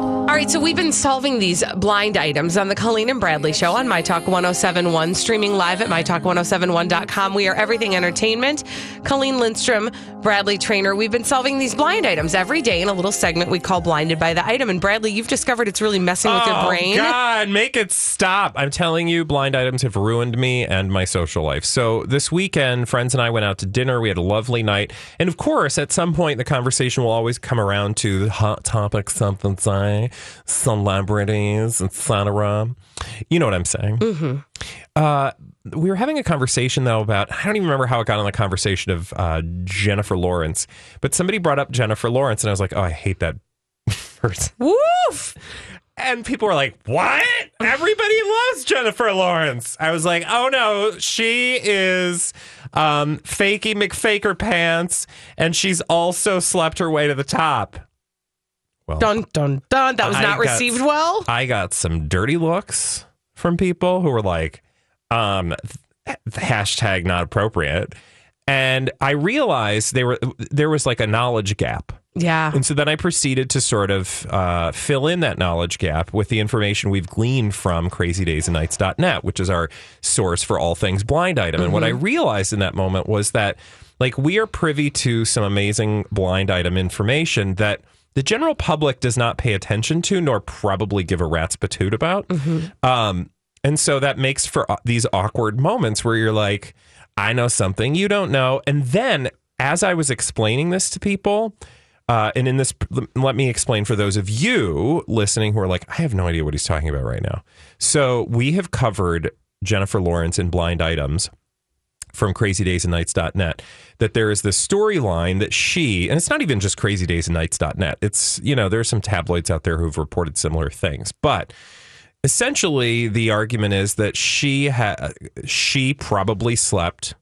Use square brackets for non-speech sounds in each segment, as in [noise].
All right, so we've been solving these blind items on the Colleen and Bradley show on My Talk 1071, streaming live at MyTalk1071.com. We are everything entertainment. Colleen Lindstrom, Bradley Traynor. We've been solving these blind items every day in a little segment we call Blinded by the Item. And Bradley, you've discovered it's really messing with your Oh, brain. God, make it stop. I'm telling you, blind items have ruined me and my social life. So this weekend, friends and I went out to dinner. We had a lovely night. And of course, at some point, the conversation will always come around to the hot topic, something say, celebrities, etc. You know what I'm saying? Mm-hmm. Uh, we were having a conversation though about I don't even remember how it got on the conversation of uh, Jennifer Lawrence, but somebody brought up Jennifer Lawrence, and I was like, oh, I hate that [laughs] person. Woof! And people were like, What? Everybody loves Jennifer Lawrence. I was like, Oh no, she is um, fakey McFaker pants, and she's also slept her way to the top. Well, Dun, dun, dun. That was I not got- received well. I got some dirty looks from people who were like, um, hashtag not appropriate. And I realized they were there was like a knowledge gap. Yeah. And so then I proceeded to sort of uh, fill in that knowledge gap with the information we've gleaned from crazydaysandnights.net, which is our source for all things blind item. And what I realized in that moment was that, like, we are privy to some amazing blind item information that the general public does not pay attention to, nor probably give a rat's patoot about. Um, and so that makes for uh, these awkward moments where you're like, I know something you don't know. And then as I was explaining this to people, uh, and in this, let me explain for those of you listening who are like, I have no idea what he's talking about right now. So we have covered Jennifer Lawrence in blind items from crazydaysandnights.net that there is this storyline that she and it's not even just crazydaysandnights.net it's you know there are some tabloids out there who've reported similar things but essentially the argument is that she ha- she probably slept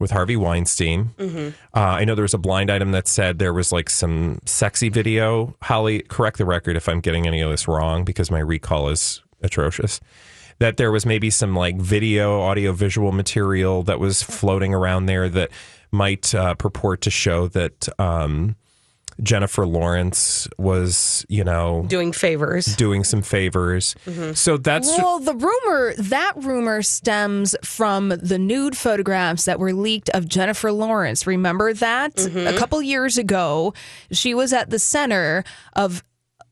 with Harvey Weinstein. Uh, I know there was a blind item that said there was like some sexy video. Holly, correct the record if I'm getting any of this wrong because my recall is atrocious. That there was maybe some like video, audio, visual material that was floating around there that might uh, purport to show that um, Jennifer Lawrence was, you know, Doing favors. doing some favors. So that's Well, the rumor, that rumor stems from the nude photographs that were leaked of Jennifer Lawrence. Remember that? A couple years ago, she was at the center of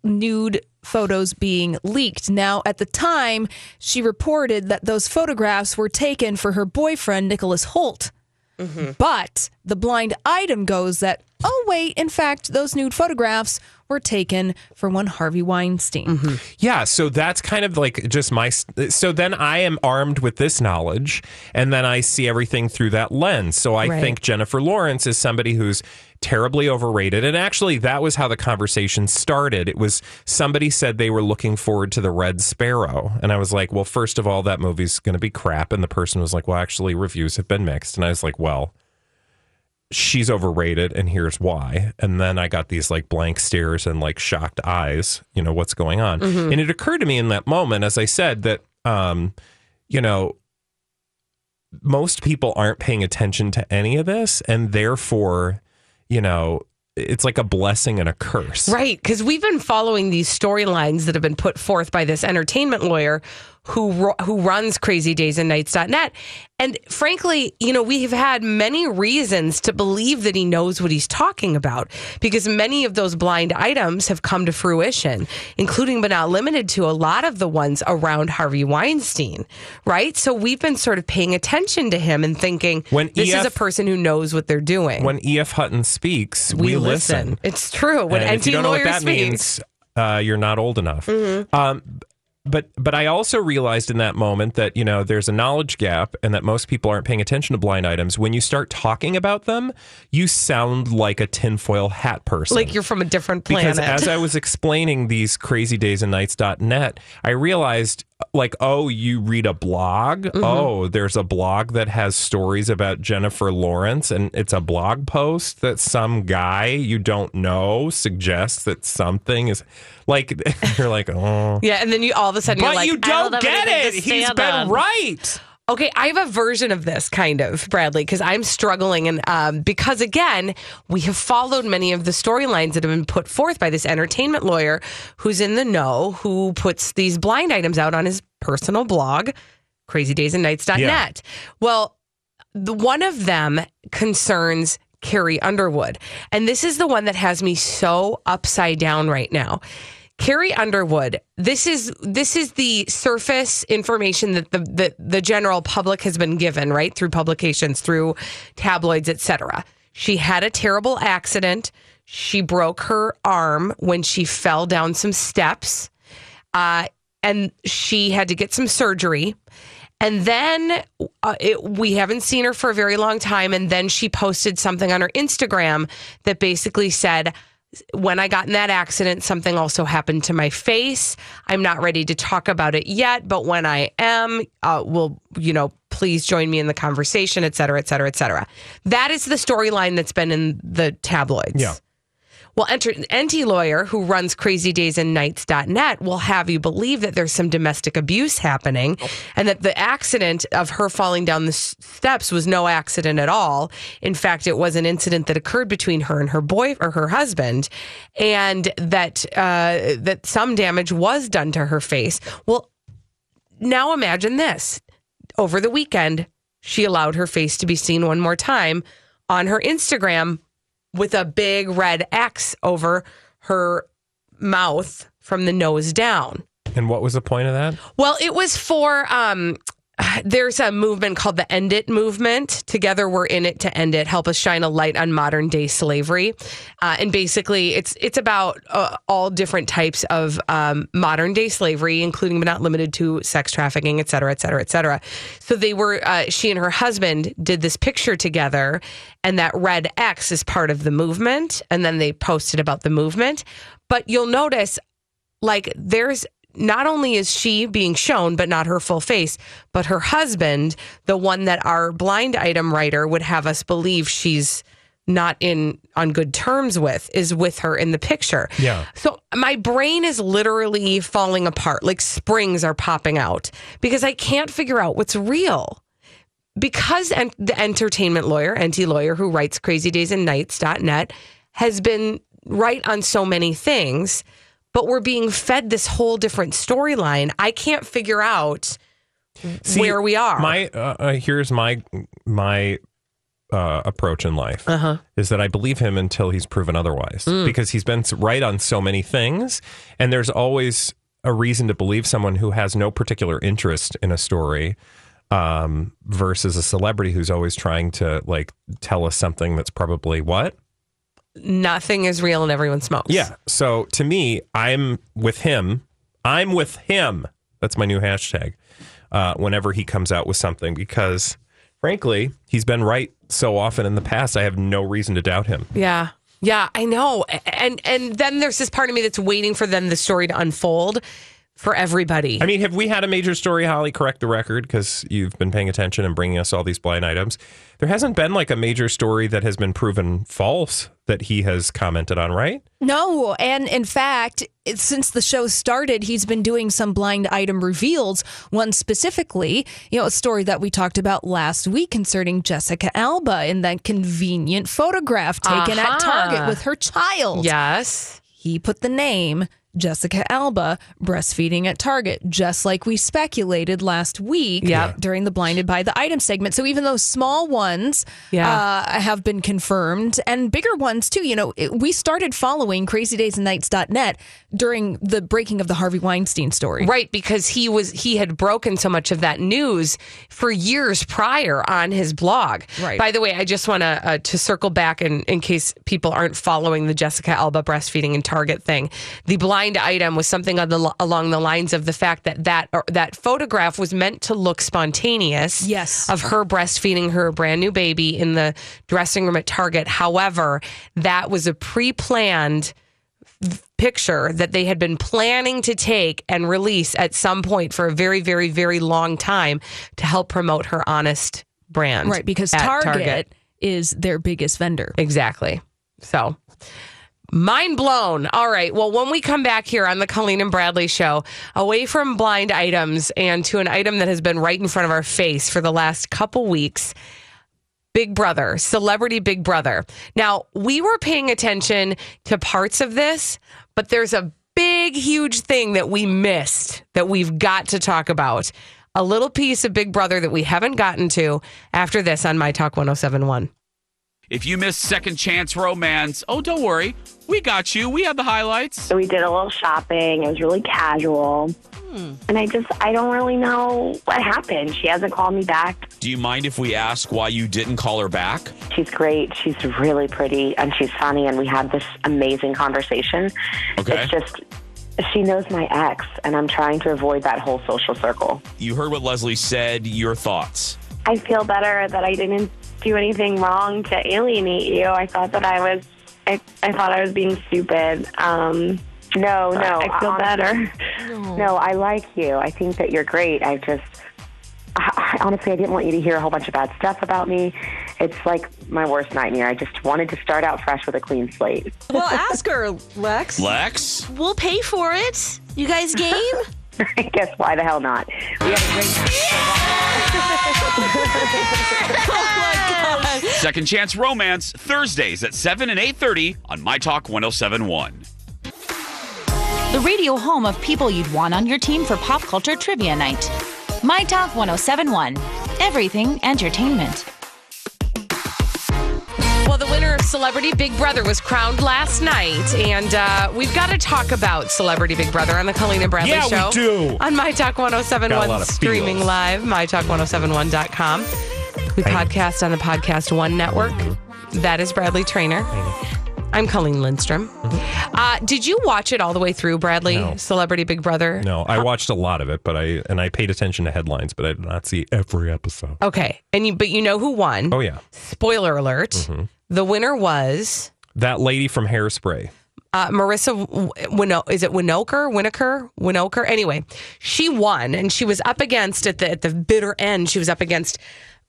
nude photos being leaked. Now, at the time, she reported that those photographs were taken for her boyfriend, Nicholas Hoult. Mm-hmm. But the blind item goes that, oh, wait, in fact, those nude photographs were taken for one Harvey Weinstein. Mm-hmm. Yeah, so that's kind of like just my. So then I am armed with this knowledge, and then I see everything through that lens. So I Right. think Jennifer Lawrence is somebody who's terribly overrated. And actually, that was how the conversation started. It was somebody said they were looking forward to the Red Sparrow, and I was like, well, first of all, that movie's going to be crap. And the person was like, well, actually, reviews have been mixed, and I was like, well she's overrated and here's why and then i got these like blank stares and like shocked eyes you know what's going on and it occurred to me in that moment as i said that um you know most people aren't paying attention to any of this and therefore you know it's like a blessing and a curse. Right, because we've been following these storylines that have been put forth by this entertainment lawyer who who runs crazydaysandnights.net. And frankly, you know, we have had many reasons to believe that he knows what he's talking about because many of those blind items have come to fruition, including but not limited to a lot of the ones around Harvey Weinstein, right? So we've been sort of paying attention to him and thinking When this is a person who knows what they're doing. When E.F. Hutton speaks, we, listen. It's true. When And if you don't know what that speaks, means, uh, you're not old enough. Um, but but I also realized in that moment that you know there's a knowledge gap and that most people aren't paying attention to blind items. When you start talking about them, you sound like a tinfoil hat person. like you're from a different planet. because as I was explaining these crazy days and nights.net, I realized like, oh, you read a blog? Mm-hmm. Oh, there's a blog that has stories about Jennifer Lawrence and it's a blog post that some guy you don't know suggests that something is like [laughs] you're like, oh. yeah, and then you all of a sudden you're But like, you don't get it. he's been right. Okay, I have a version of this kind of Bradley because I'm struggling, and um, because again, we have followed many of the storylines that have been put forth by this entertainment lawyer who's in the know, who puts these blind items out on his personal blog, crazydaysandnights.net. Yeah. Well, the, one of them concerns Carrie Underwood, and this is the one that has me so upside down right now. Carrie Underwood, this is this is the surface information that the, the the general public has been given, right? Through publications, through tabloids, etc. She had a terrible accident. She broke her arm when she fell down some steps. Uh, and she had to get some surgery. And then uh, it, we haven't seen her for a very long time. And then she posted something on her Instagram that basically said, when I got in that accident, something also happened to my face. I'm not ready to talk about it yet, but when I am, uh, will you know, please join me in the conversation, et cetera, et cetera, et cetera. That is the storyline that's been in the tabloids. Yeah. Well, enter, NT Lawyer, who runs crazydaysandnights.net, will have you believe that there's some domestic abuse happening and that the accident of her falling down the steps was no accident at all. In fact, it was an incident that occurred between her and her boy or her husband, and that uh, that some damage was done to her face. Well, now imagine this. Over the weekend, she allowed her face to be seen one more time on her Instagram with a big red X over her mouth from the nose down. And what was the point of that? Well, it was for um there's a movement called the End It movement. Together, we're in it to end it. Help us shine a light on modern day slavery, uh, and basically, it's it's about uh, all different types of um, modern day slavery, including but not limited to sex trafficking, et cetera, et cetera, et cetera. So they were uh, she and her husband did this picture together, and that red X is part of the movement, and then they posted about the movement. But you'll notice like there's not only is she being shown, but not her full face, but her husband, the one that our blind item writer would have us believe she's not in on good terms with, is with her in the picture. Yeah. So my brain is literally falling apart, like springs are popping out because I can't figure out what's real. Because en- the entertainment lawyer, NT lawyer, who writes crazydaysandnights.net, has been right on so many things, but we're being fed this whole different storyline. I can't figure out See, where we are. My uh, uh, here's my my uh, approach in life Uh-huh. is that I believe him until he's proven otherwise Mm. because he's been right on so many things, and there's always a reason to believe someone who has no particular interest in a story um, versus a celebrity who's always trying to like tell us something that's probably what Nothing is real and everyone smokes. yeah. So to me, I'm with him. I'm with him. That's my new hashtag. Uh, whenever he comes out with something, because frankly, he's been right so often in the past. I have no reason to doubt him. Yeah. Yeah, I know. And and then there's this part of me that's waiting for then the story to unfold for everybody. I mean, have we had a major story, Holly? Correct the record because you've been paying attention and bringing us all these blind items. There hasn't been like a major story that has been proven false that he has commented on, right? No, and in fact, it, since the show started, he's been doing some blind item reveals. One specifically, you know, a story that we talked about last week concerning Jessica Alba in that convenient photograph taken Aha. at Target with her child. yes. He put the name Jessica Alba breastfeeding at Target, just like we speculated last week Yeah. during the Blinded by the Item segment. So even those small ones Yeah. uh, have been confirmed and bigger ones too. You know, it, we started following crazydaysandnights.net during the breaking of the Harvey Weinstein story. Right, because he was he had broken so much of that news for years prior on his blog. Right. By the way, I just want to uh, to circle back in in case people aren't following the Jessica Alba breastfeeding and Target thing. The blind item was something on the, along the lines of the fact that that or, that photograph was meant to look spontaneous. Yes. of her breastfeeding her brand new baby in the dressing room at Target. However, that was a pre planned picture that they had been planning to take and release at some point for a very, very, very long time to help promote her honest brand. Right, because at Target, is their biggest vendor. Exactly. So mind blown. All right. Well, when we come back here on the Colleen and Bradley show, away from blind items and to an item that has been right in front of our face for the last couple weeks. Big Brother, Celebrity Big Brother. Now, we were paying attention to parts of this, but there's a big, huge thing that we missed that we've got to talk about. A little piece of Big Brother that we haven't gotten to after this on My Talk 1071. If you missed Second Chance Romance, oh, don't worry. We got you. We have the highlights. So we did a little shopping. It was really casual. Hmm. And I just, I don't really know what happened. She hasn't called me back. Do you mind if we ask why you didn't call her back? She's great. She's really pretty and she's funny. And we had this amazing conversation. Okay. It's just, she knows my ex, and I'm trying to avoid that whole social circle. You heard what Leslie said. Your thoughts? I feel better that I didn't do anything wrong to alienate you. I thought that I was, I, I thought I was being stupid. Um, no, no. I feel better. No. I like you. I think that you're great. I just, I, I, honestly, I didn't want you to hear a whole bunch of bad stuff about me. It's like my worst nightmare. I just wanted to start out fresh with a clean slate. Well, ask her, Lex. Lex? We'll pay for it. You guys game? [laughs] [laughs] I guess why the hell not? We had a great [laughs] oh my god. Second Chance Romance, Thursdays at 7 and 8.30 on My Talk 1071. the radio home of people you'd want on your team for pop culture trivia night. My Talk 1071. Everything entertainment. Celebrity Big Brother was crowned last night, and uh, we've got to talk about Celebrity Big Brother on the Colleen and Bradley Yeah, we show. do. On My Talk Got a 1071, lot of streaming feels. live, mytalk1071.com. We podcast on the Podcast One network. That is Bradley Traynor. I'm Colleen Lindstrom. Uh, did you watch it all the way through, Bradley? No. Celebrity Big Brother? No, I watched a lot of it, but I and I paid attention to headlines, but I did not see every episode. Okay, and you, but you know who won? Oh yeah, Spoiler alert: Mm-hmm. the winner was that lady from Hairspray. uh, Marissa Wino, is it Winokur, Winokur, Winokur? Anyway, she won, and she was up against at the at the bitter end. She was up against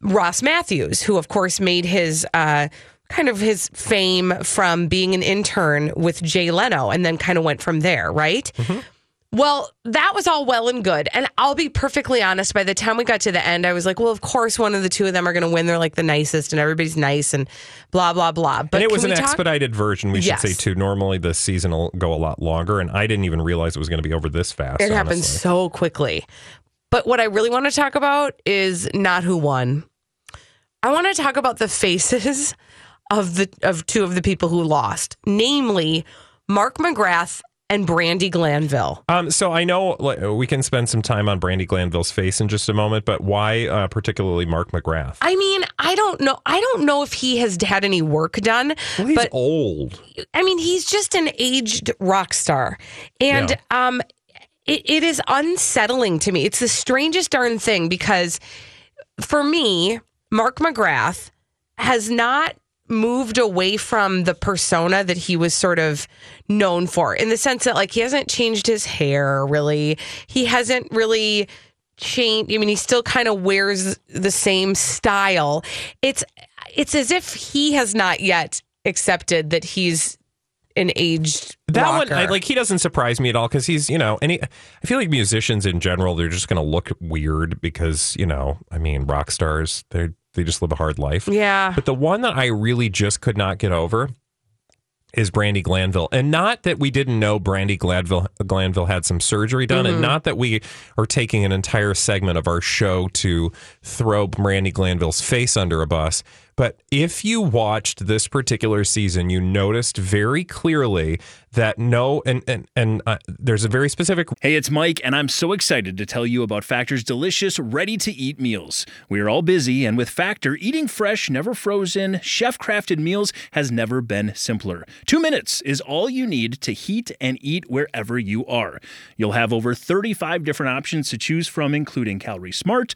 Ross Mathews, who of course made his uh, kind of his fame from being an intern with Jay Leno, and then kind of went from there, right? Mm-hmm. Well, that was all well and good. And I'll be perfectly honest, by the time we got to the end, I was like, well, of course, one of the two of them are going to win. They're like the nicest and everybody's nice and blah, blah, blah. But and it was an talk- expedited version, we Yes. should say too. Normally, the season will go a lot longer, and I didn't even realize it was going to be over this fast. It happened honestly. so quickly. But what I really want to talk about is not who won. I want to talk about the faces of the of two of the people who lost, namely Mark McGrath and Brandi Glanville. Um, so I know we can spend some time on Brandi Glanville's face in just a moment, but why uh, particularly Mark McGrath? I mean, I don't know. I don't know if he has had any work done, Well, he's but old. I mean, he's just an aged rock star. And Yeah. um it, it is unsettling to me. It's the strangest darn thing because for me, Mark McGrath has not moved away from the persona that he was sort of known for in the sense that like he hasn't changed his hair really. He hasn't really changed. I mean, he still kind of wears the same style. It's it's as if he has not yet accepted that he's an aged That one. I, like, he doesn't surprise me at all because he's, you know, and he, I feel like musicians in general, they're just going to look weird because, you know, I mean, rock stars, they they just live a hard life. yeah. But the one that I really just could not get over is Brandi Glanville. And not that we didn't know Brandi Glanville, Glanville had some surgery done, and mm-hmm. not that we are taking an entire segment of our show to throw Brandi Glanville's face under a bus. But if you watched this particular season, you noticed very clearly that no, and and and uh, there's a very specific Hey, it's Mike, and I'm so excited to tell you about Factor's delicious, ready to eat meals. We are all busy, and with Factor, eating fresh, never frozen, chef crafted meals has never been simpler. Two minutes is all you need to heat and eat wherever you are. You'll have over 35 different options to choose from, including Calorie Smart,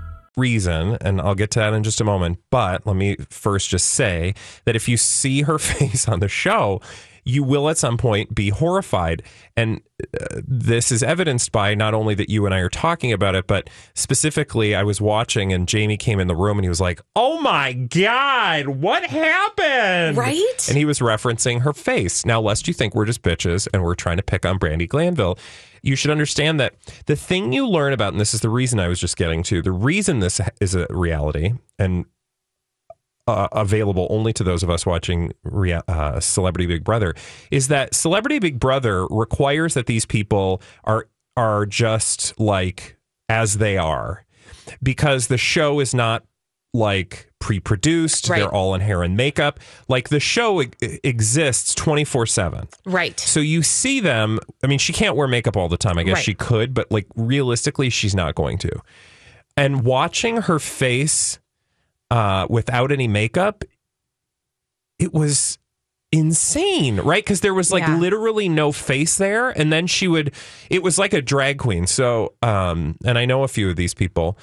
Reason, and I'll get to that in just a moment. But let me first just say that if you see her [laughs] face on the show, you will at some point be horrified. And uh, this is evidenced by not only that you and I are talking about it, but specifically, I was watching and Jamie came in the room and he was like, Oh my God, what happened? Right? And he was referencing her face. Now, lest you think we're just bitches and we're trying to pick on Brandi Glanville, you should understand that the thing you learn about, and this is the reason I was just getting to, the reason this is a reality and uh, available only to those of us watching rea- uh, Celebrity Big Brother is that Celebrity Big Brother requires that these people are are just like as they are because the show is not like pre-produced Right. they're all in hair and makeup like the show e- exists 24/7 Right. so you see them. I mean, she can't wear makeup all the time. I guess Right. she could, but like realistically, she's not going to. And watching her face uh, without any makeup, it was insane, right? Because there was like Yeah. literally no face there, and then she would. It was like a drag queen. So, um, and I know a few of these people.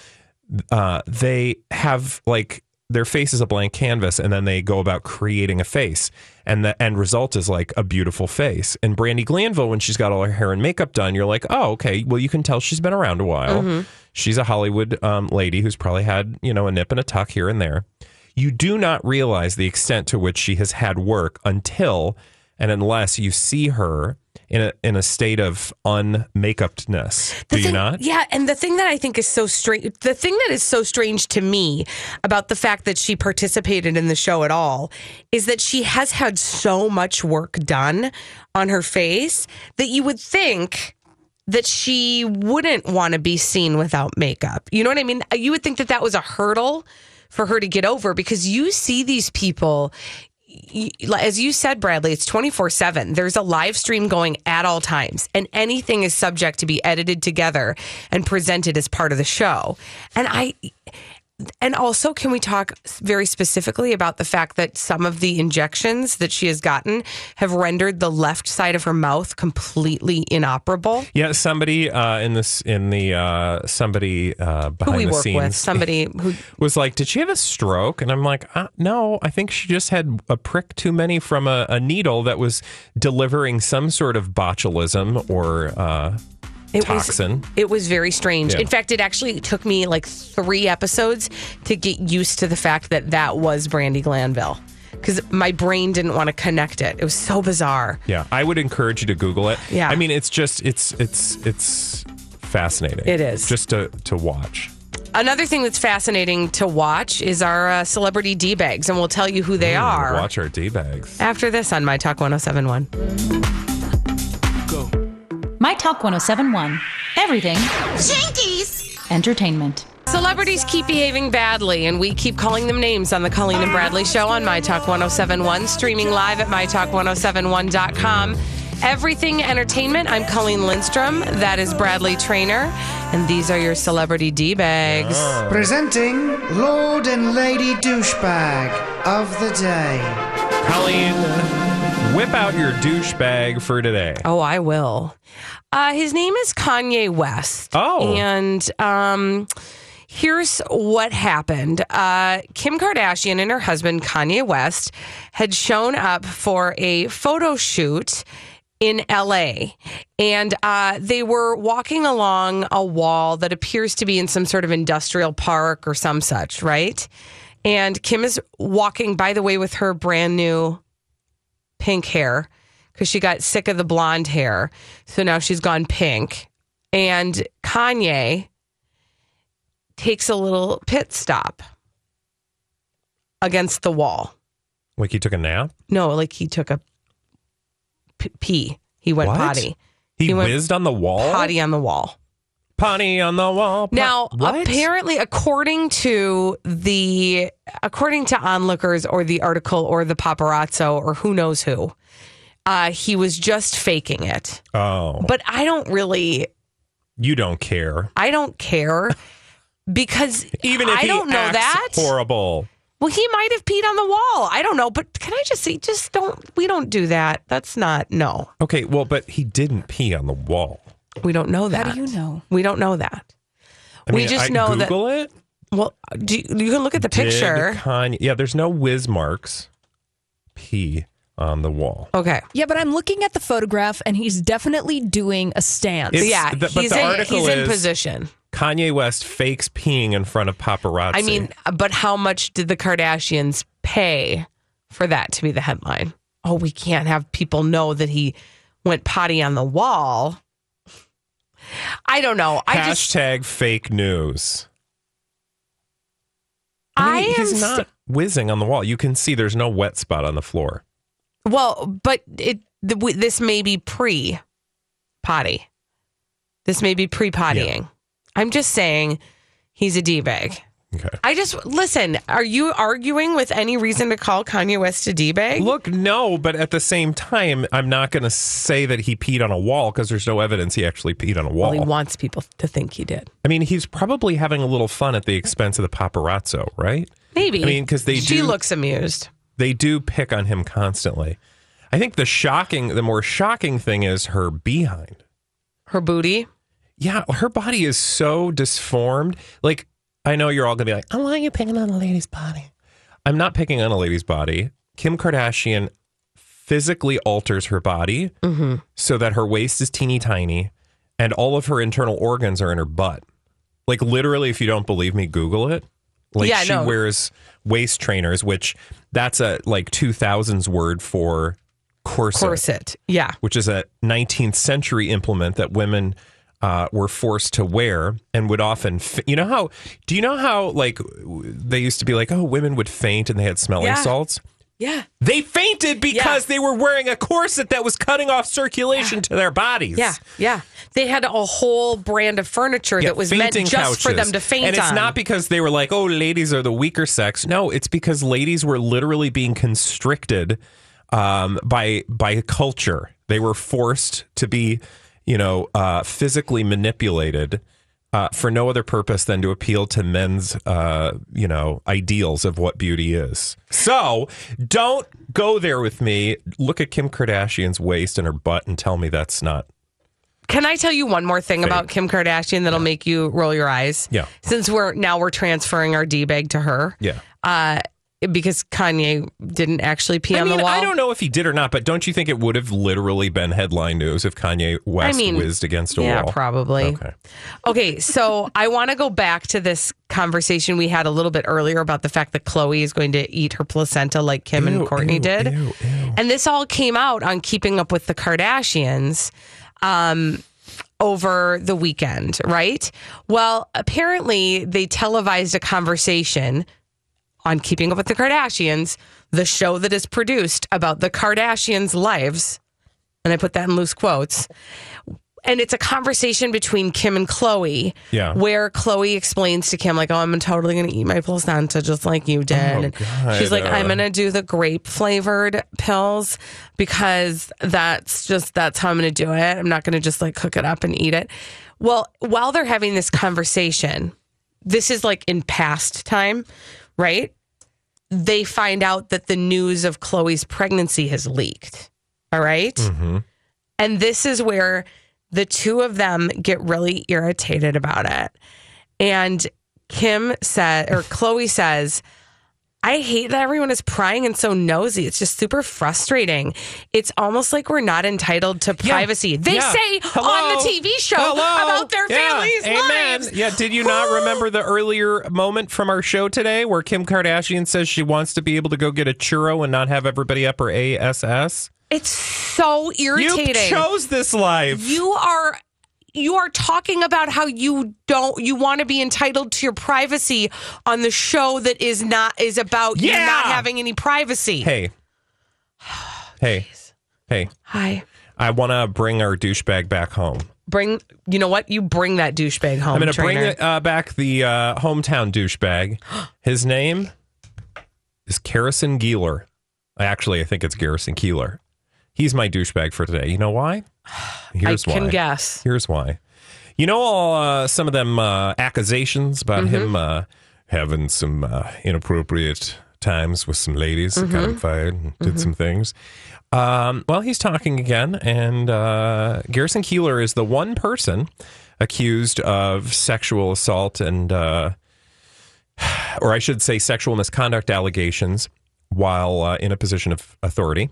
Uh, they have like their face is a blank canvas and then they go about creating a face and the end result is like a beautiful face and brandi glanville when she's got all her hair and makeup done you're like oh okay well you can tell she's been around a while she's a hollywood um, lady who's probably had you know a nip and a tuck here and there. You do not realize the extent to which she has had work until and unless you see her in a in a state of unmakeupness. The do you not? Yeah, and the thing that I think is so strange, the thing that is so strange to me about the fact that she participated in the show at all is that she has had so much work done on her face that you would think that she wouldn't want to be seen without makeup. You know what I mean? You would think that that was a hurdle for her to get over because you see these people as you said, Bradley, it's 24 7. There's a live stream going at all times, and anything is subject to be edited together and presented as part of the show. And I. And also, can we talk very specifically about the fact that some of the injections that she has gotten have rendered the left side of her mouth completely inoperable? Yeah, somebody uh, in this in the uh, somebody uh, Who behind we the work scenes with, somebody [laughs] who was like, "Did she have a stroke?" And I'm like, uh, "No, I think she just had a prick too many from a, a needle that was delivering some sort of botulism or uh, It toxin." Was, it was very strange. Yeah. In fact, it actually took me like three episodes to get used to the fact that that was Brandi Glanville because my brain didn't want to connect it. It was so bizarre. yeah, I would encourage you to Google it. Yeah. I mean, it's just it's it's it's fascinating. It is. just to to watch. Another thing that's fascinating to watch is our uh, celebrity D bags, and we'll tell you who they are Watch our d bags. after this on My Talk 1071. My Talk 1071. Everything Jinkies! entertainment. Celebrities keep behaving badly, and we keep calling them names on the Colleen and Bradley Show on My Talk 1071, streaming live at MyTalk1071.com. Everything Entertainment. I'm Colleen Lindstrom. That is Bradley Traynor. And these are your celebrity D bags. Presenting Lord and Lady Douchebag of the Day. Colleen, whip out your douchebag for today. Oh, I will. Uh, his name is Kanye West. Oh. And um, here's what happened uh, Kim Kardashian and her husband, Kanye West, had shown up for a photo shoot in LA. And uh, they were walking along a wall that appears to be in some sort of industrial park or some such, right? And Kim is walking, by the way, with her brand new pink hair because she got sick of the blonde hair. So now she's gone pink. And Kanye takes a little pit stop against the wall. Like he took a nap? No, like he took a p- pee. He went What? potty. He, went whizzed on the wall? Potty on the wall. Potty on the wall. po- Now, What? apparently, according to the according to onlookers or the article or the paparazzo or who knows who, uh, he was just faking it. Oh. But I don't really, you don't care. I don't care because Even if I don't know that. horrible. Well, he might have peed on the wall. I don't know, but can I just say, just don't. We don't do that. That's not no. Okay, well, but he didn't pee on the wall. We don't know that. How do you know? We don't know that. I we mean, just I know Google that. it. Well, do you, you can look at the Did picture. Kanye, yeah, there's no whiz marks. Pee on the wall. Okay. Yeah, but I'm looking at the photograph and he's definitely doing a stance. It's- yeah, the- but he's, the in, article he's in position. Kanye West fakes peeing in front of paparazzi. I mean, but how much did the Kardashians pay for that to be the headline? Oh, we can't have people know that he went potty on the wall. I don't know. I just hashtag fake news. I mean, am he's st- not whizzing on the wall. You can see there's no wet spot on the floor. well, but it this may be pre potty. This may be pre pottying. I'm just saying he's a d bag. Okay. I just listen. Are you arguing with any reason to call Kanye West a d bag? Look, no, but at the same time, I'm not going to say that he peed on a wall because there's no evidence he actually peed on a wall. Well, he wants people to think he did. I mean, he's probably having a little fun at the expense of the paparazzo, right? Maybe. I mean, because they she do looks amused. they do pick on him constantly. I think the shocking, the more shocking thing is her behind. Her booty. Yeah, her body is so disformed. Like, I know you're all gonna be like, "Oh, why are you picking on a lady's body?" I'm not picking on a lady's body. Kim Kardashian physically alters her body Mm-hmm. so that her waist is teeny tiny, and all of her internal organs are in her butt. Like literally, if you don't believe me, Google it. Like Yeah, she no. wears waist trainers, which that's a like 2000s word for corset Corset. Yeah. which is a 19th century implement that women uh, were forced to wear and would often, fa- you know how, do you know how like they used to be like, oh, women would faint and they had smelling Yeah. salts? Yeah. They fainted because Yeah. they were wearing a corset that was cutting off circulation to their bodies. Yeah. Yeah. They had a whole brand of furniture Yeah, that was meant just for them to faint And it's on. not because they were like, oh, ladies are the weaker sex. No, it's because ladies were literally being constricted um, by by culture. They were forced to be, you know, uh, physically manipulated uh, for no other purpose than to appeal to men's, uh, you know, ideals of what beauty is. So don't go there with me. Look at Kim Kardashian's waist and her butt and tell me that's not. Can I tell you one more thing Fake. about Kim Kardashian that'll make you roll your eyes? Yeah. Since we're now we're transferring our D bag to her. Yeah. Uh, because Kanye didn't actually pee I on mean, the wall. I don't know if he did or not, but don't you think it would have literally been headline news if Kanye West I mean, whizzed against a wall? yeah, wall? probably. Okay. Okay, so I want to go back to this conversation we had a little bit earlier about the fact that Khloe is going to eat her placenta like Kim Ew, and Kourtney ew, did. ew. And this all came out on Keeping Up with the Kardashians um, over the weekend, right? Well, apparently they televised a conversation on Keeping Up with the Kardashians, the show that is produced about the Kardashians' lives. And I put that in loose quotes and it's a conversation between Kim and Khloe. Yeah. Where Khloe explains to Kim, like, oh, I'm totally going to eat my placenta just like you did. Oh, she's like, I'm going to do the grape flavored pills because that's just, that's how I'm going to do it. I'm not going to just like cook it up and eat it. Well, while they're having this conversation, this is like in past time, right? They find out that the news of Khloe's pregnancy has leaked. All right? Mm-hmm. And this is where the two of them get really irritated about it. And Kim said, or Khloe says, I hate that everyone is prying and so nosy. It's just super frustrating. It's almost like we're not entitled to privacy. They Yeah. say Hello? on the TV show Hello? about their Yeah. families' Amen. lives. Yeah, did you not remember the earlier moment from our show today where Kim Kardashian says she wants to be able to go get a churro and not have everybody up her ASS? It's so irritating. You chose this life. You are you are talking about how you don't you want to be entitled to your privacy on the show that is not is about you Yeah. not having any privacy. Hey. [sighs] Hey. Hey. Hi. I want to bring our douchebag back home. Bring you know what? You bring that douchebag home. I'm going to bring uh, back the uh, hometown douchebag. [gasps] His name is Garrison Geeler. Actually, I think it's Garrison Keillor. He's my douchebag for today. You know why? [sighs] Here's I can why. guess. Here's why. You know all uh, some of them uh, accusations about Mm-hmm. him uh, having some uh, inappropriate times with some ladies that got him Mhm. fired and did Mhm. some things. Um, well, he's talking again, and uh, Garrison Keillor is the one person accused of sexual assault and, uh, [sighs] or I should say, sexual misconduct allegations while uh, in a position of authority,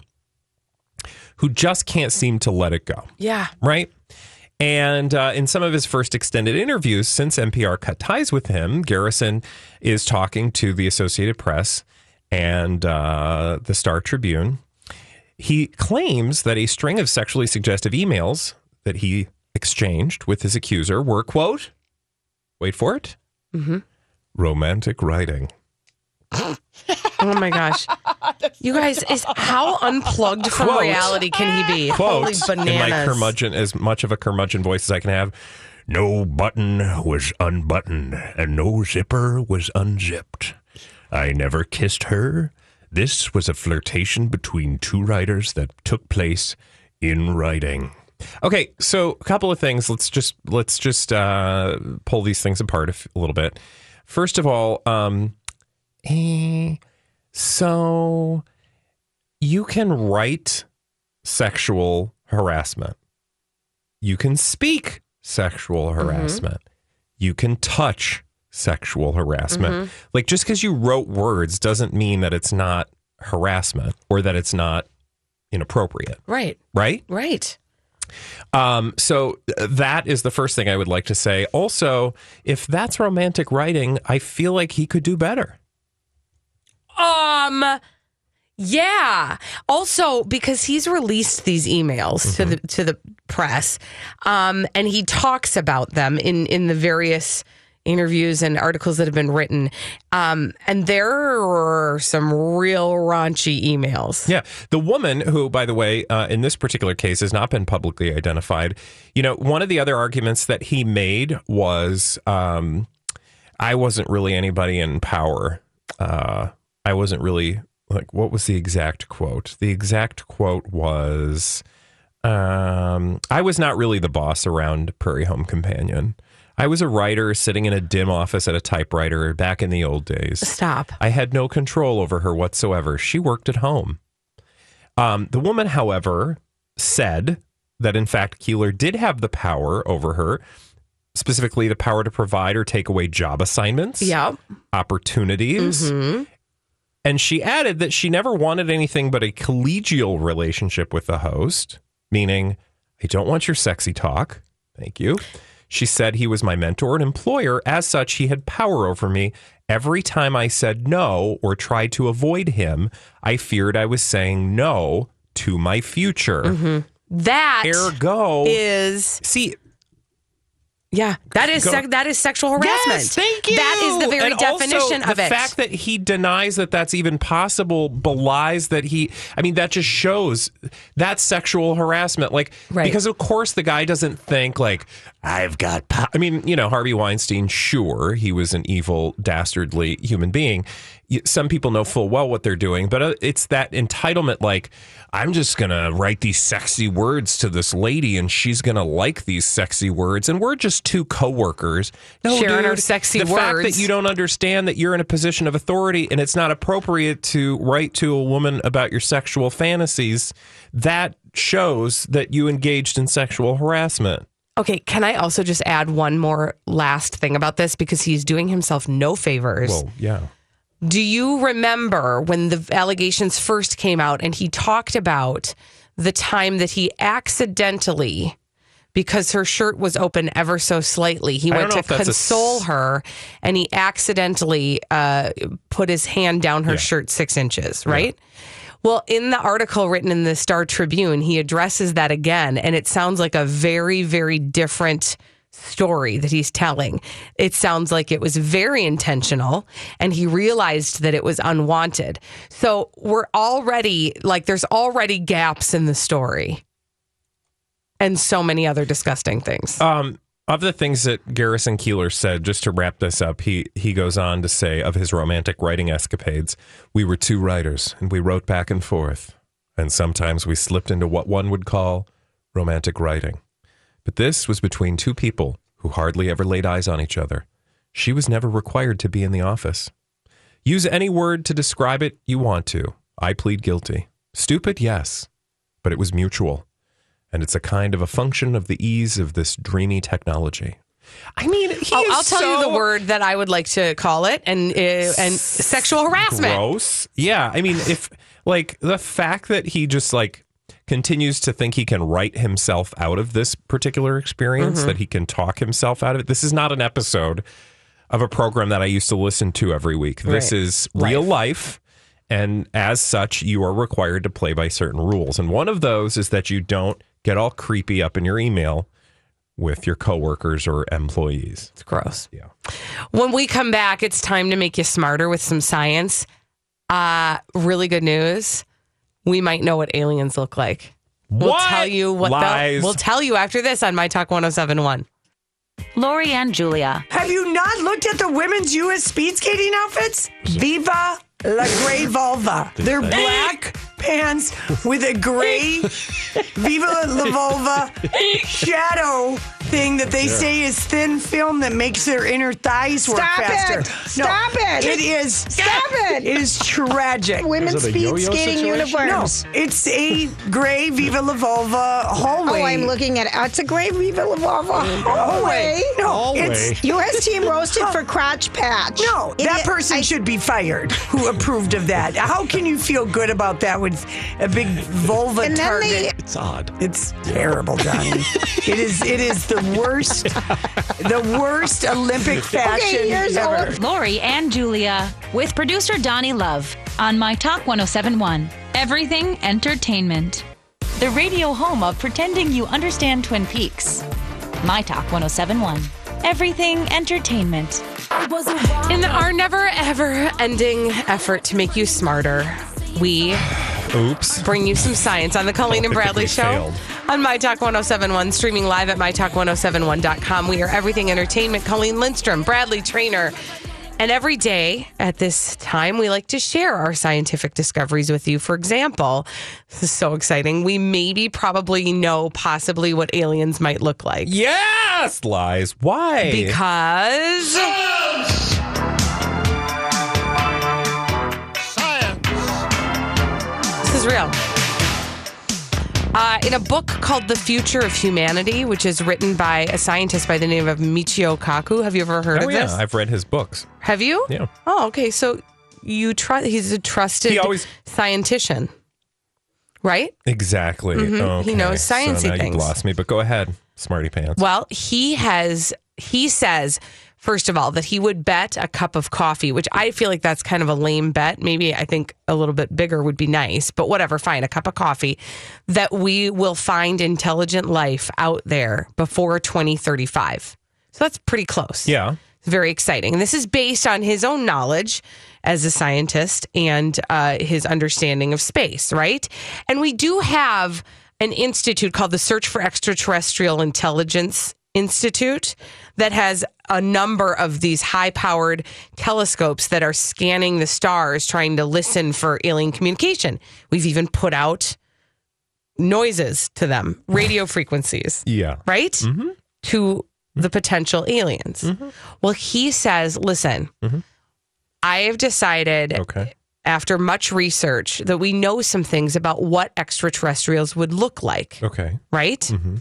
who just can't seem to let it go Yeah. right? And uh, in some of his first extended interviews since NPR cut ties with him, Garrison is talking to the Associated Press and uh, the Star Tribune. He claims that a string of sexually suggestive emails that he exchanged with his accuser were, quote, wait for it, Mm-hmm. romantic writing. [laughs] Oh my gosh. [laughs] You guys, is how [laughs] unplugged from Quote. reality can he be? quote Holy in my curmudgeon as much of a curmudgeon voice as I can have. No button was unbuttoned and no zipper was unzipped. I never kissed her. This was a flirtation between two writers that took place in writing. Okay, so a couple of things. Let's just let's just uh, pull these things apart a, f- a little bit. First of all, um, eh, so you can write sexual harassment. You can speak sexual harassment. You can touch sexual harassment. Mhm. Like just because you wrote words doesn't mean that it's not harassment or that it's not inappropriate, Right. right? Right. Um, so that is the first thing I would like to say. Also, if that's romantic writing, I feel like he could do better. Um yeah. Also because he's released these emails to the to the press um and he talks about them in in the various interviews and articles that have been written. Um and there are some real raunchy emails. Yeah. The woman who, by the way, uh, in this particular case has not been publicly identified, you know, one of the other arguments that he made was um, I wasn't really anybody in power. Uh, I wasn't really like, what was the exact quote? The exact quote was um, I was not really the boss around Prairie Home Companion. I was a writer sitting in a dim office at a typewriter back in the old days. Stop. I had no control over her whatsoever. She worked at home. Um, the woman, however, said that in fact Keillor did have the power over her, specifically the power to provide or take away job assignments, Yep. opportunities. Mhm. And she added that she never wanted anything but a collegial relationship with the host, meaning, I don't want your sexy talk. Thank you. She said he was my mentor and employer. As such, he had power over me. Every time I said no or tried to avoid him, I feared I was saying no to my future. Mm-hmm. That Ergo, is see, Yeah, that is sec- that is sexual harassment. Yes, thank you. That is the very And also, definition of the it. The fact that he denies that that's even possible belies that he. I mean, that just shows that's sexual harassment. Like, because of course the guy doesn't think like I've got. Po-. I mean, you know, Harvey Weinstein. Sure, he was an evil, dastardly human being. Some people know full well what they're doing, but uh, it's that entitlement. Like, I'm just gonna write these sexy words to this lady, and she's gonna like these sexy words, and we're just two coworkers. No, Sharing dude, our sexy the fact that you don't understand that you're in a position of authority and it's not appropriate to write to a woman about your sexual fantasies, that shows that you engaged in sexual harassment. Okay, can I also just add one more last thing about this because he's doing himself no favors. Well, yeah. Do you remember when the allegations first came out and he talked about the time that he accidentally, because her shirt was open ever so slightly, he went to that's a console her and he accidentally uh, put his hand down her Yeah. shirt six inches, right? Well, in the article written in the Star Tribune, he addresses that again, and it sounds like a very, very different story that he's telling. It sounds like it was very intentional and he realized that it was unwanted. So we're already like, there's already gaps in the story and so many other disgusting things. Um, of the things that Garrison Keillor said, just to wrap this up, he he goes on to say of his romantic writing escapades, we were two writers and we wrote back and forth, and sometimes we slipped into what one would call romantic writing. But this was between two people who hardly ever laid eyes on each other. She was never required to be in the office. Use any word to describe it you want to. I plead guilty. Stupid, yes, but it was mutual and it's a kind of a function of the ease of this dreamy technology. I mean, he I'll, tell you the word that I would like to call it and uh, and sexual harassment. Gross. Yeah, I mean, if like the fact that he just like continues to think he can write himself out of this particular experience, Mhm. that he can talk himself out of it. This is not an episode of a program that I used to listen to every week. This is real life. And as such, you are required to play by certain rules. And one of those is that you don't get all creepy up in your email with your coworkers or employees. It's gross. Yeah. When we come back, it's time to make you smarter with some science. Uh, really good news. We might know what aliens look like. We'll What? tell you what the, Lies. we'll tell you after this on My Talk 1071. Lori and Julia. Have you not looked at the women's U.S. speed skating outfits? Viva la Grey Vulva. They're black pants with a gray [laughs] Viva la Vulva shadow thing that they Yeah. say is thin film that makes their inner thighs work Stop faster. it. No, Stop it. It is. Stop it. It is tragic. Women's Is speed yo-yo skating situation? uniforms. No, it's a gray Viva la Vulva hallway. Oh, I'm looking at it. It's a gray Viva La Vulva mm. Hallway. hallway. No, it's U.S. team [laughs] roasted for oh. crotch patch. No, that person should be fired who approved of that. How can you feel good about that with a big vulva And then target? they- It's odd. It's terrible, Johnny. [laughs] it is. It is the worst. The worst Olympic fashion ever. Lori and Julia with producer Donnie Love on My Talk 1071. Everything Entertainment. The radio home of pretending you understand Twin Peaks. My Talk 1071. Everything Entertainment. In our never ever ending effort to make you smarter, we Oops. bring you some science on the Colleen oh, and Bradley Show failed. on My Talk 1071, streaming live at MyTalk1071.com. We are everything entertainment. Colleen Lindstrom, Bradley Traynor. And every day at this time, we like to share our scientific discoveries with you. For example, this is so exciting. We maybe probably know possibly what aliens might look like. Yes, lies. Why? Because. Is real. Uh, in a book called The Future of Humanity, which is written by a scientist by the name of Michio Kaku. Have you ever heard of this? oh of yeah, this? I've read his books. Have you? Yeah. Oh, okay. So you trust? He's a trusted He always- scientician, right? Exactly. Mhm. He knows sciencey so things. You've lost me, but go ahead, smarty pants. Well, he has, he says, first of all, that he would bet a cup of coffee, which I feel like that's kind of a lame bet. Maybe I think a little bit bigger would be nice, but whatever, fine, a cup of coffee, that we will find intelligent life out there before 2035. So that's pretty close. Yeah. It's very exciting. And this is based on his own knowledge as a scientist and uh, his understanding of space, right? And we do have an institute called the Search for Extraterrestrial Intelligence Institute that has a number of these high powered telescopes that are scanning the stars, trying to listen for alien communication. We've even put out noises to them, radio [laughs] frequencies Yeah. right? Mm-hmm. To the potential aliens. Well, he says, listen, I have decided Mm-hmm. Okay. after much research that we know some things about what extraterrestrials would look like, Okay. right? Mm-hmm.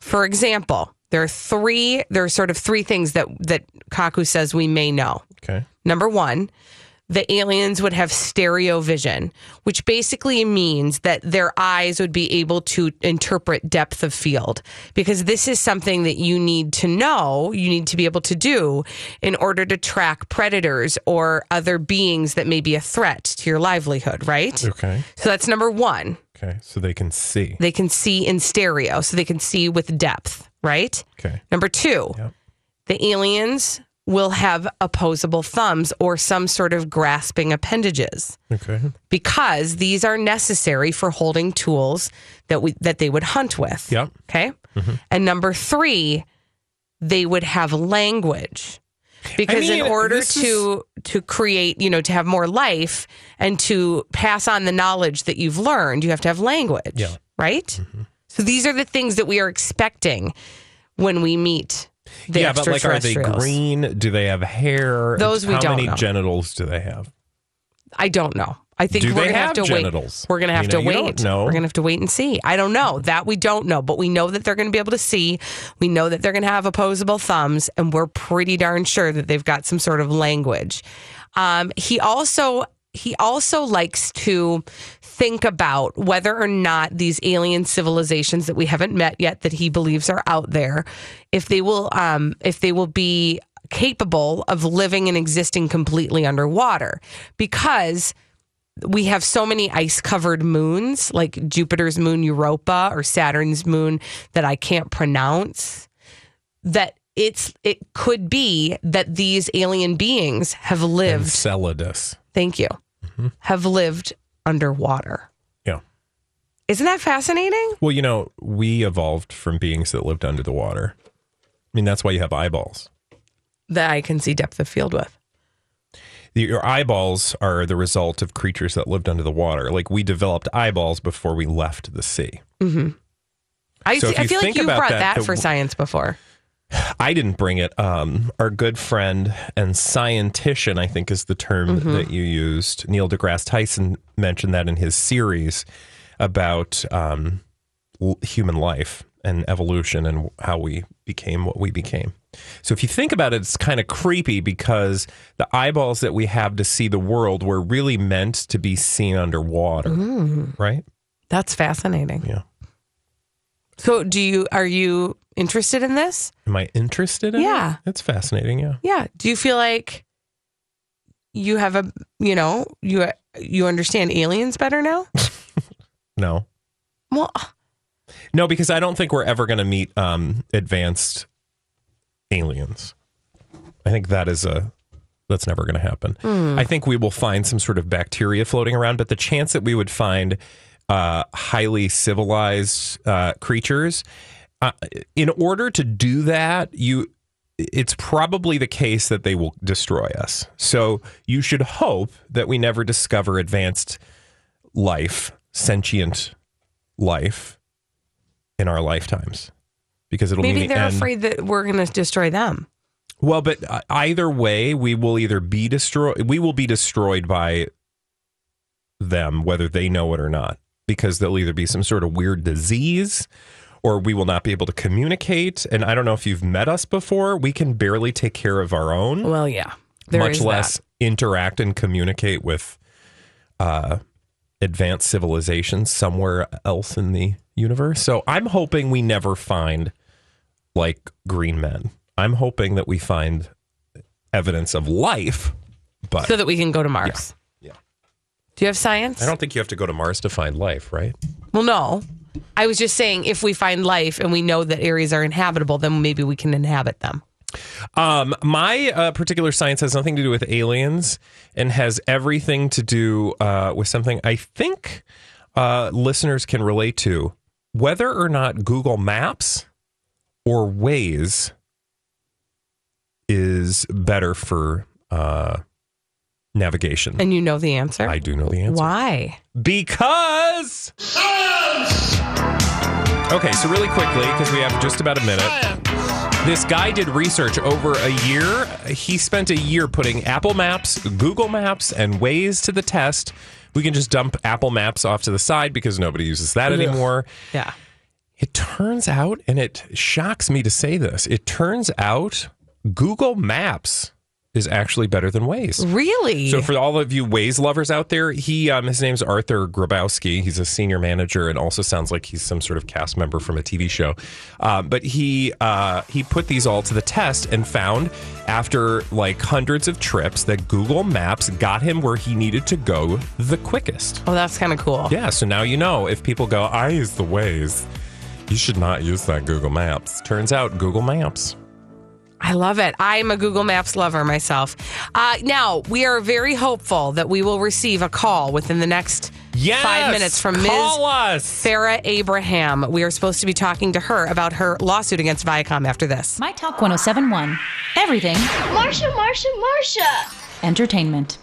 For example, there are three, there are sort of three things that, that Kaku says we may know. Okay. Number one, the aliens would have stereo vision, which basically means that their eyes would be able to interpret depth of field. Because this is something that you need to know, you need to be able to do in order to track predators or other beings that may be a threat to your livelihood, right? Okay. So that's number one. Okay. So they can see. They can see in stereo, so they can see with depth, right? Okay. Number two, the aliens will have opposable thumbs or some sort of grasping appendages Okay. because these are necessary for holding tools that we that they would hunt with. Yep. Okay. And number three, they would have language. Because mean, in order to to create, you know, to have more life and to pass on the knowledge that you've learned, you have to have language. Yeah. Right? So these are the things that we are expecting when we meet the yeah, but like, are they green? Do they have hair? Those we How don't How many know. genitals do they have? I don't know. I think Do we're gonna have, have to genitals? wait. We're gonna have You to know, you wait. don't. We're gonna have to wait and see. I don't know. That we don't know, but we know that they're gonna be able to see. We know that they're gonna have opposable thumbs, and we're pretty darn sure that they've got some sort of language. Um, he also he also likes to think about whether or not these alien civilizations that we haven't met yet that he believes are out there, if they will um, if they will be capable of living and existing completely underwater because we have so many ice covered moons like Jupiter's moon Europa or Saturn's moon that I can't pronounce that it's it could be that these alien beings have lived Enceladus. thank you have lived underwater Yeah. isn't that fascinating Well, you know, we evolved from beings that lived under the water. I mean, that's why you have eyeballs. that I can see depth of field with Your eyeballs are the result of creatures that lived under the water. Like we developed eyeballs before we left the sea. hmm I, So if I feel like you brought that, that, for science before I didn't bring it. Um, our good friend and scientician, I think, is the term Mhm. that you used. Neil deGrasse Tyson mentioned that in his series about um, l- human life and evolution and how we became what we became. So if you think about it, it's kind of creepy because the eyeballs that we have to see the world were really meant to be seen underwater, Mm. right? that's fascinating Yeah. so do you are you interested in this Am I interested in Yeah. it? It's fascinating, yeah. Yeah. Do you feel like you have a, you know, you you understand aliens better now? [laughs] No. Well, No, because I don't think we're ever going to meet um, advanced aliens. I think that is a that's never going to happen. Hmm. I think we will find some sort of bacteria floating around, but the chance that we would find uh, highly civilized uh, creatures, uh, in order to do that, you it's probably the case that they will destroy us. So you should hope that we never discover advanced life, sentient life in our lifetimes because it'll maybe the they're afraid that we're going to destroy them. Well, but uh, either way, we will either be destroyed. We will be destroyed by them, whether they know it or not, because there'll either be some sort of weird disease, or we will not be able to communicate. And I don't know if you've met us before. We can barely take care of our own. Well, yeah, much less that. interact and communicate with uh, advanced civilizations somewhere else in the universe. So I'm hoping we never find like green men. I'm hoping that we find evidence of life, but so that we can go to Mars. Yeah. Do you have science? I don't think you have to go to Mars to find life, right? Well, no. I was just saying if we find life and we know that areas are inhabitable, then maybe we can inhabit them. Um, my uh, particular science has nothing to do with aliens and has everything to do uh, with something I think uh, listeners can relate to. Whether or not Google Maps or Waze is better for uh, navigation. And you know the answer? I do know the answer. Why? Because. Okay, so really quickly, because we have just about a minute. This guy did research over a year. He spent a year putting Apple Maps, Google Maps, and Waze to the test. We can just dump Apple Maps off to the side because nobody uses that Ugh. anymore. Yeah. It turns out, and it shocks me to say this, it turns out Google Maps is actually better than Waze. Really? So for all of you Waze lovers out there, he um, his name's Arthur Grabowski. He's a senior manager and also sounds like he's some sort of cast member from a TV show. Um, but he uh, he put these all to the test and found after like hundreds of trips that Google Maps got him where he needed to go the quickest. Oh, that's kind of cool. Yeah, so now you know if people go, I use the Waze, you should not use that Google Maps. Turns out Google Maps. I love it. I'm a Google Maps lover myself. Uh, now, we are very hopeful that we will receive a call within the next Yes! five minutes from Call Ms. us! Farrah Abraham. We are supposed to be talking to her about her lawsuit against Viacom after this. My Talk 1071. Everything Marsha, Marsha, Marsha. entertainment.